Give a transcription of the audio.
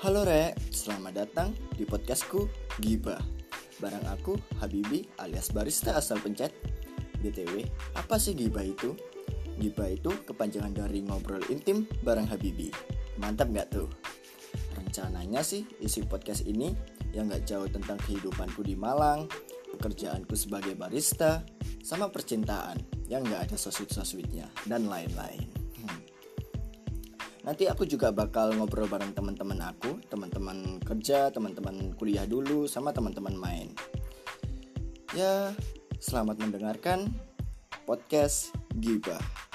Halo Re, selamat datang di podcastku Giba. Barang aku, Habibi alias barista asal pencet. BTW, apa sih Giba itu? Giba itu kepanjangan dari ngobrol intim bareng Habibi. Mantap gak tuh? Rencananya sih isi podcast ini yang gak jauh tentang kehidupanku di Malang Pekerjaanku sebagai barista Sama percintaan yang gak ada soswit-soswitnya dan lain-lain Nanti aku juga bakal ngobrol bareng teman-teman aku, teman-teman kerja, teman-teman kuliah dulu, sama teman-teman main. Ya, selamat mendengarkan podcast Gibah.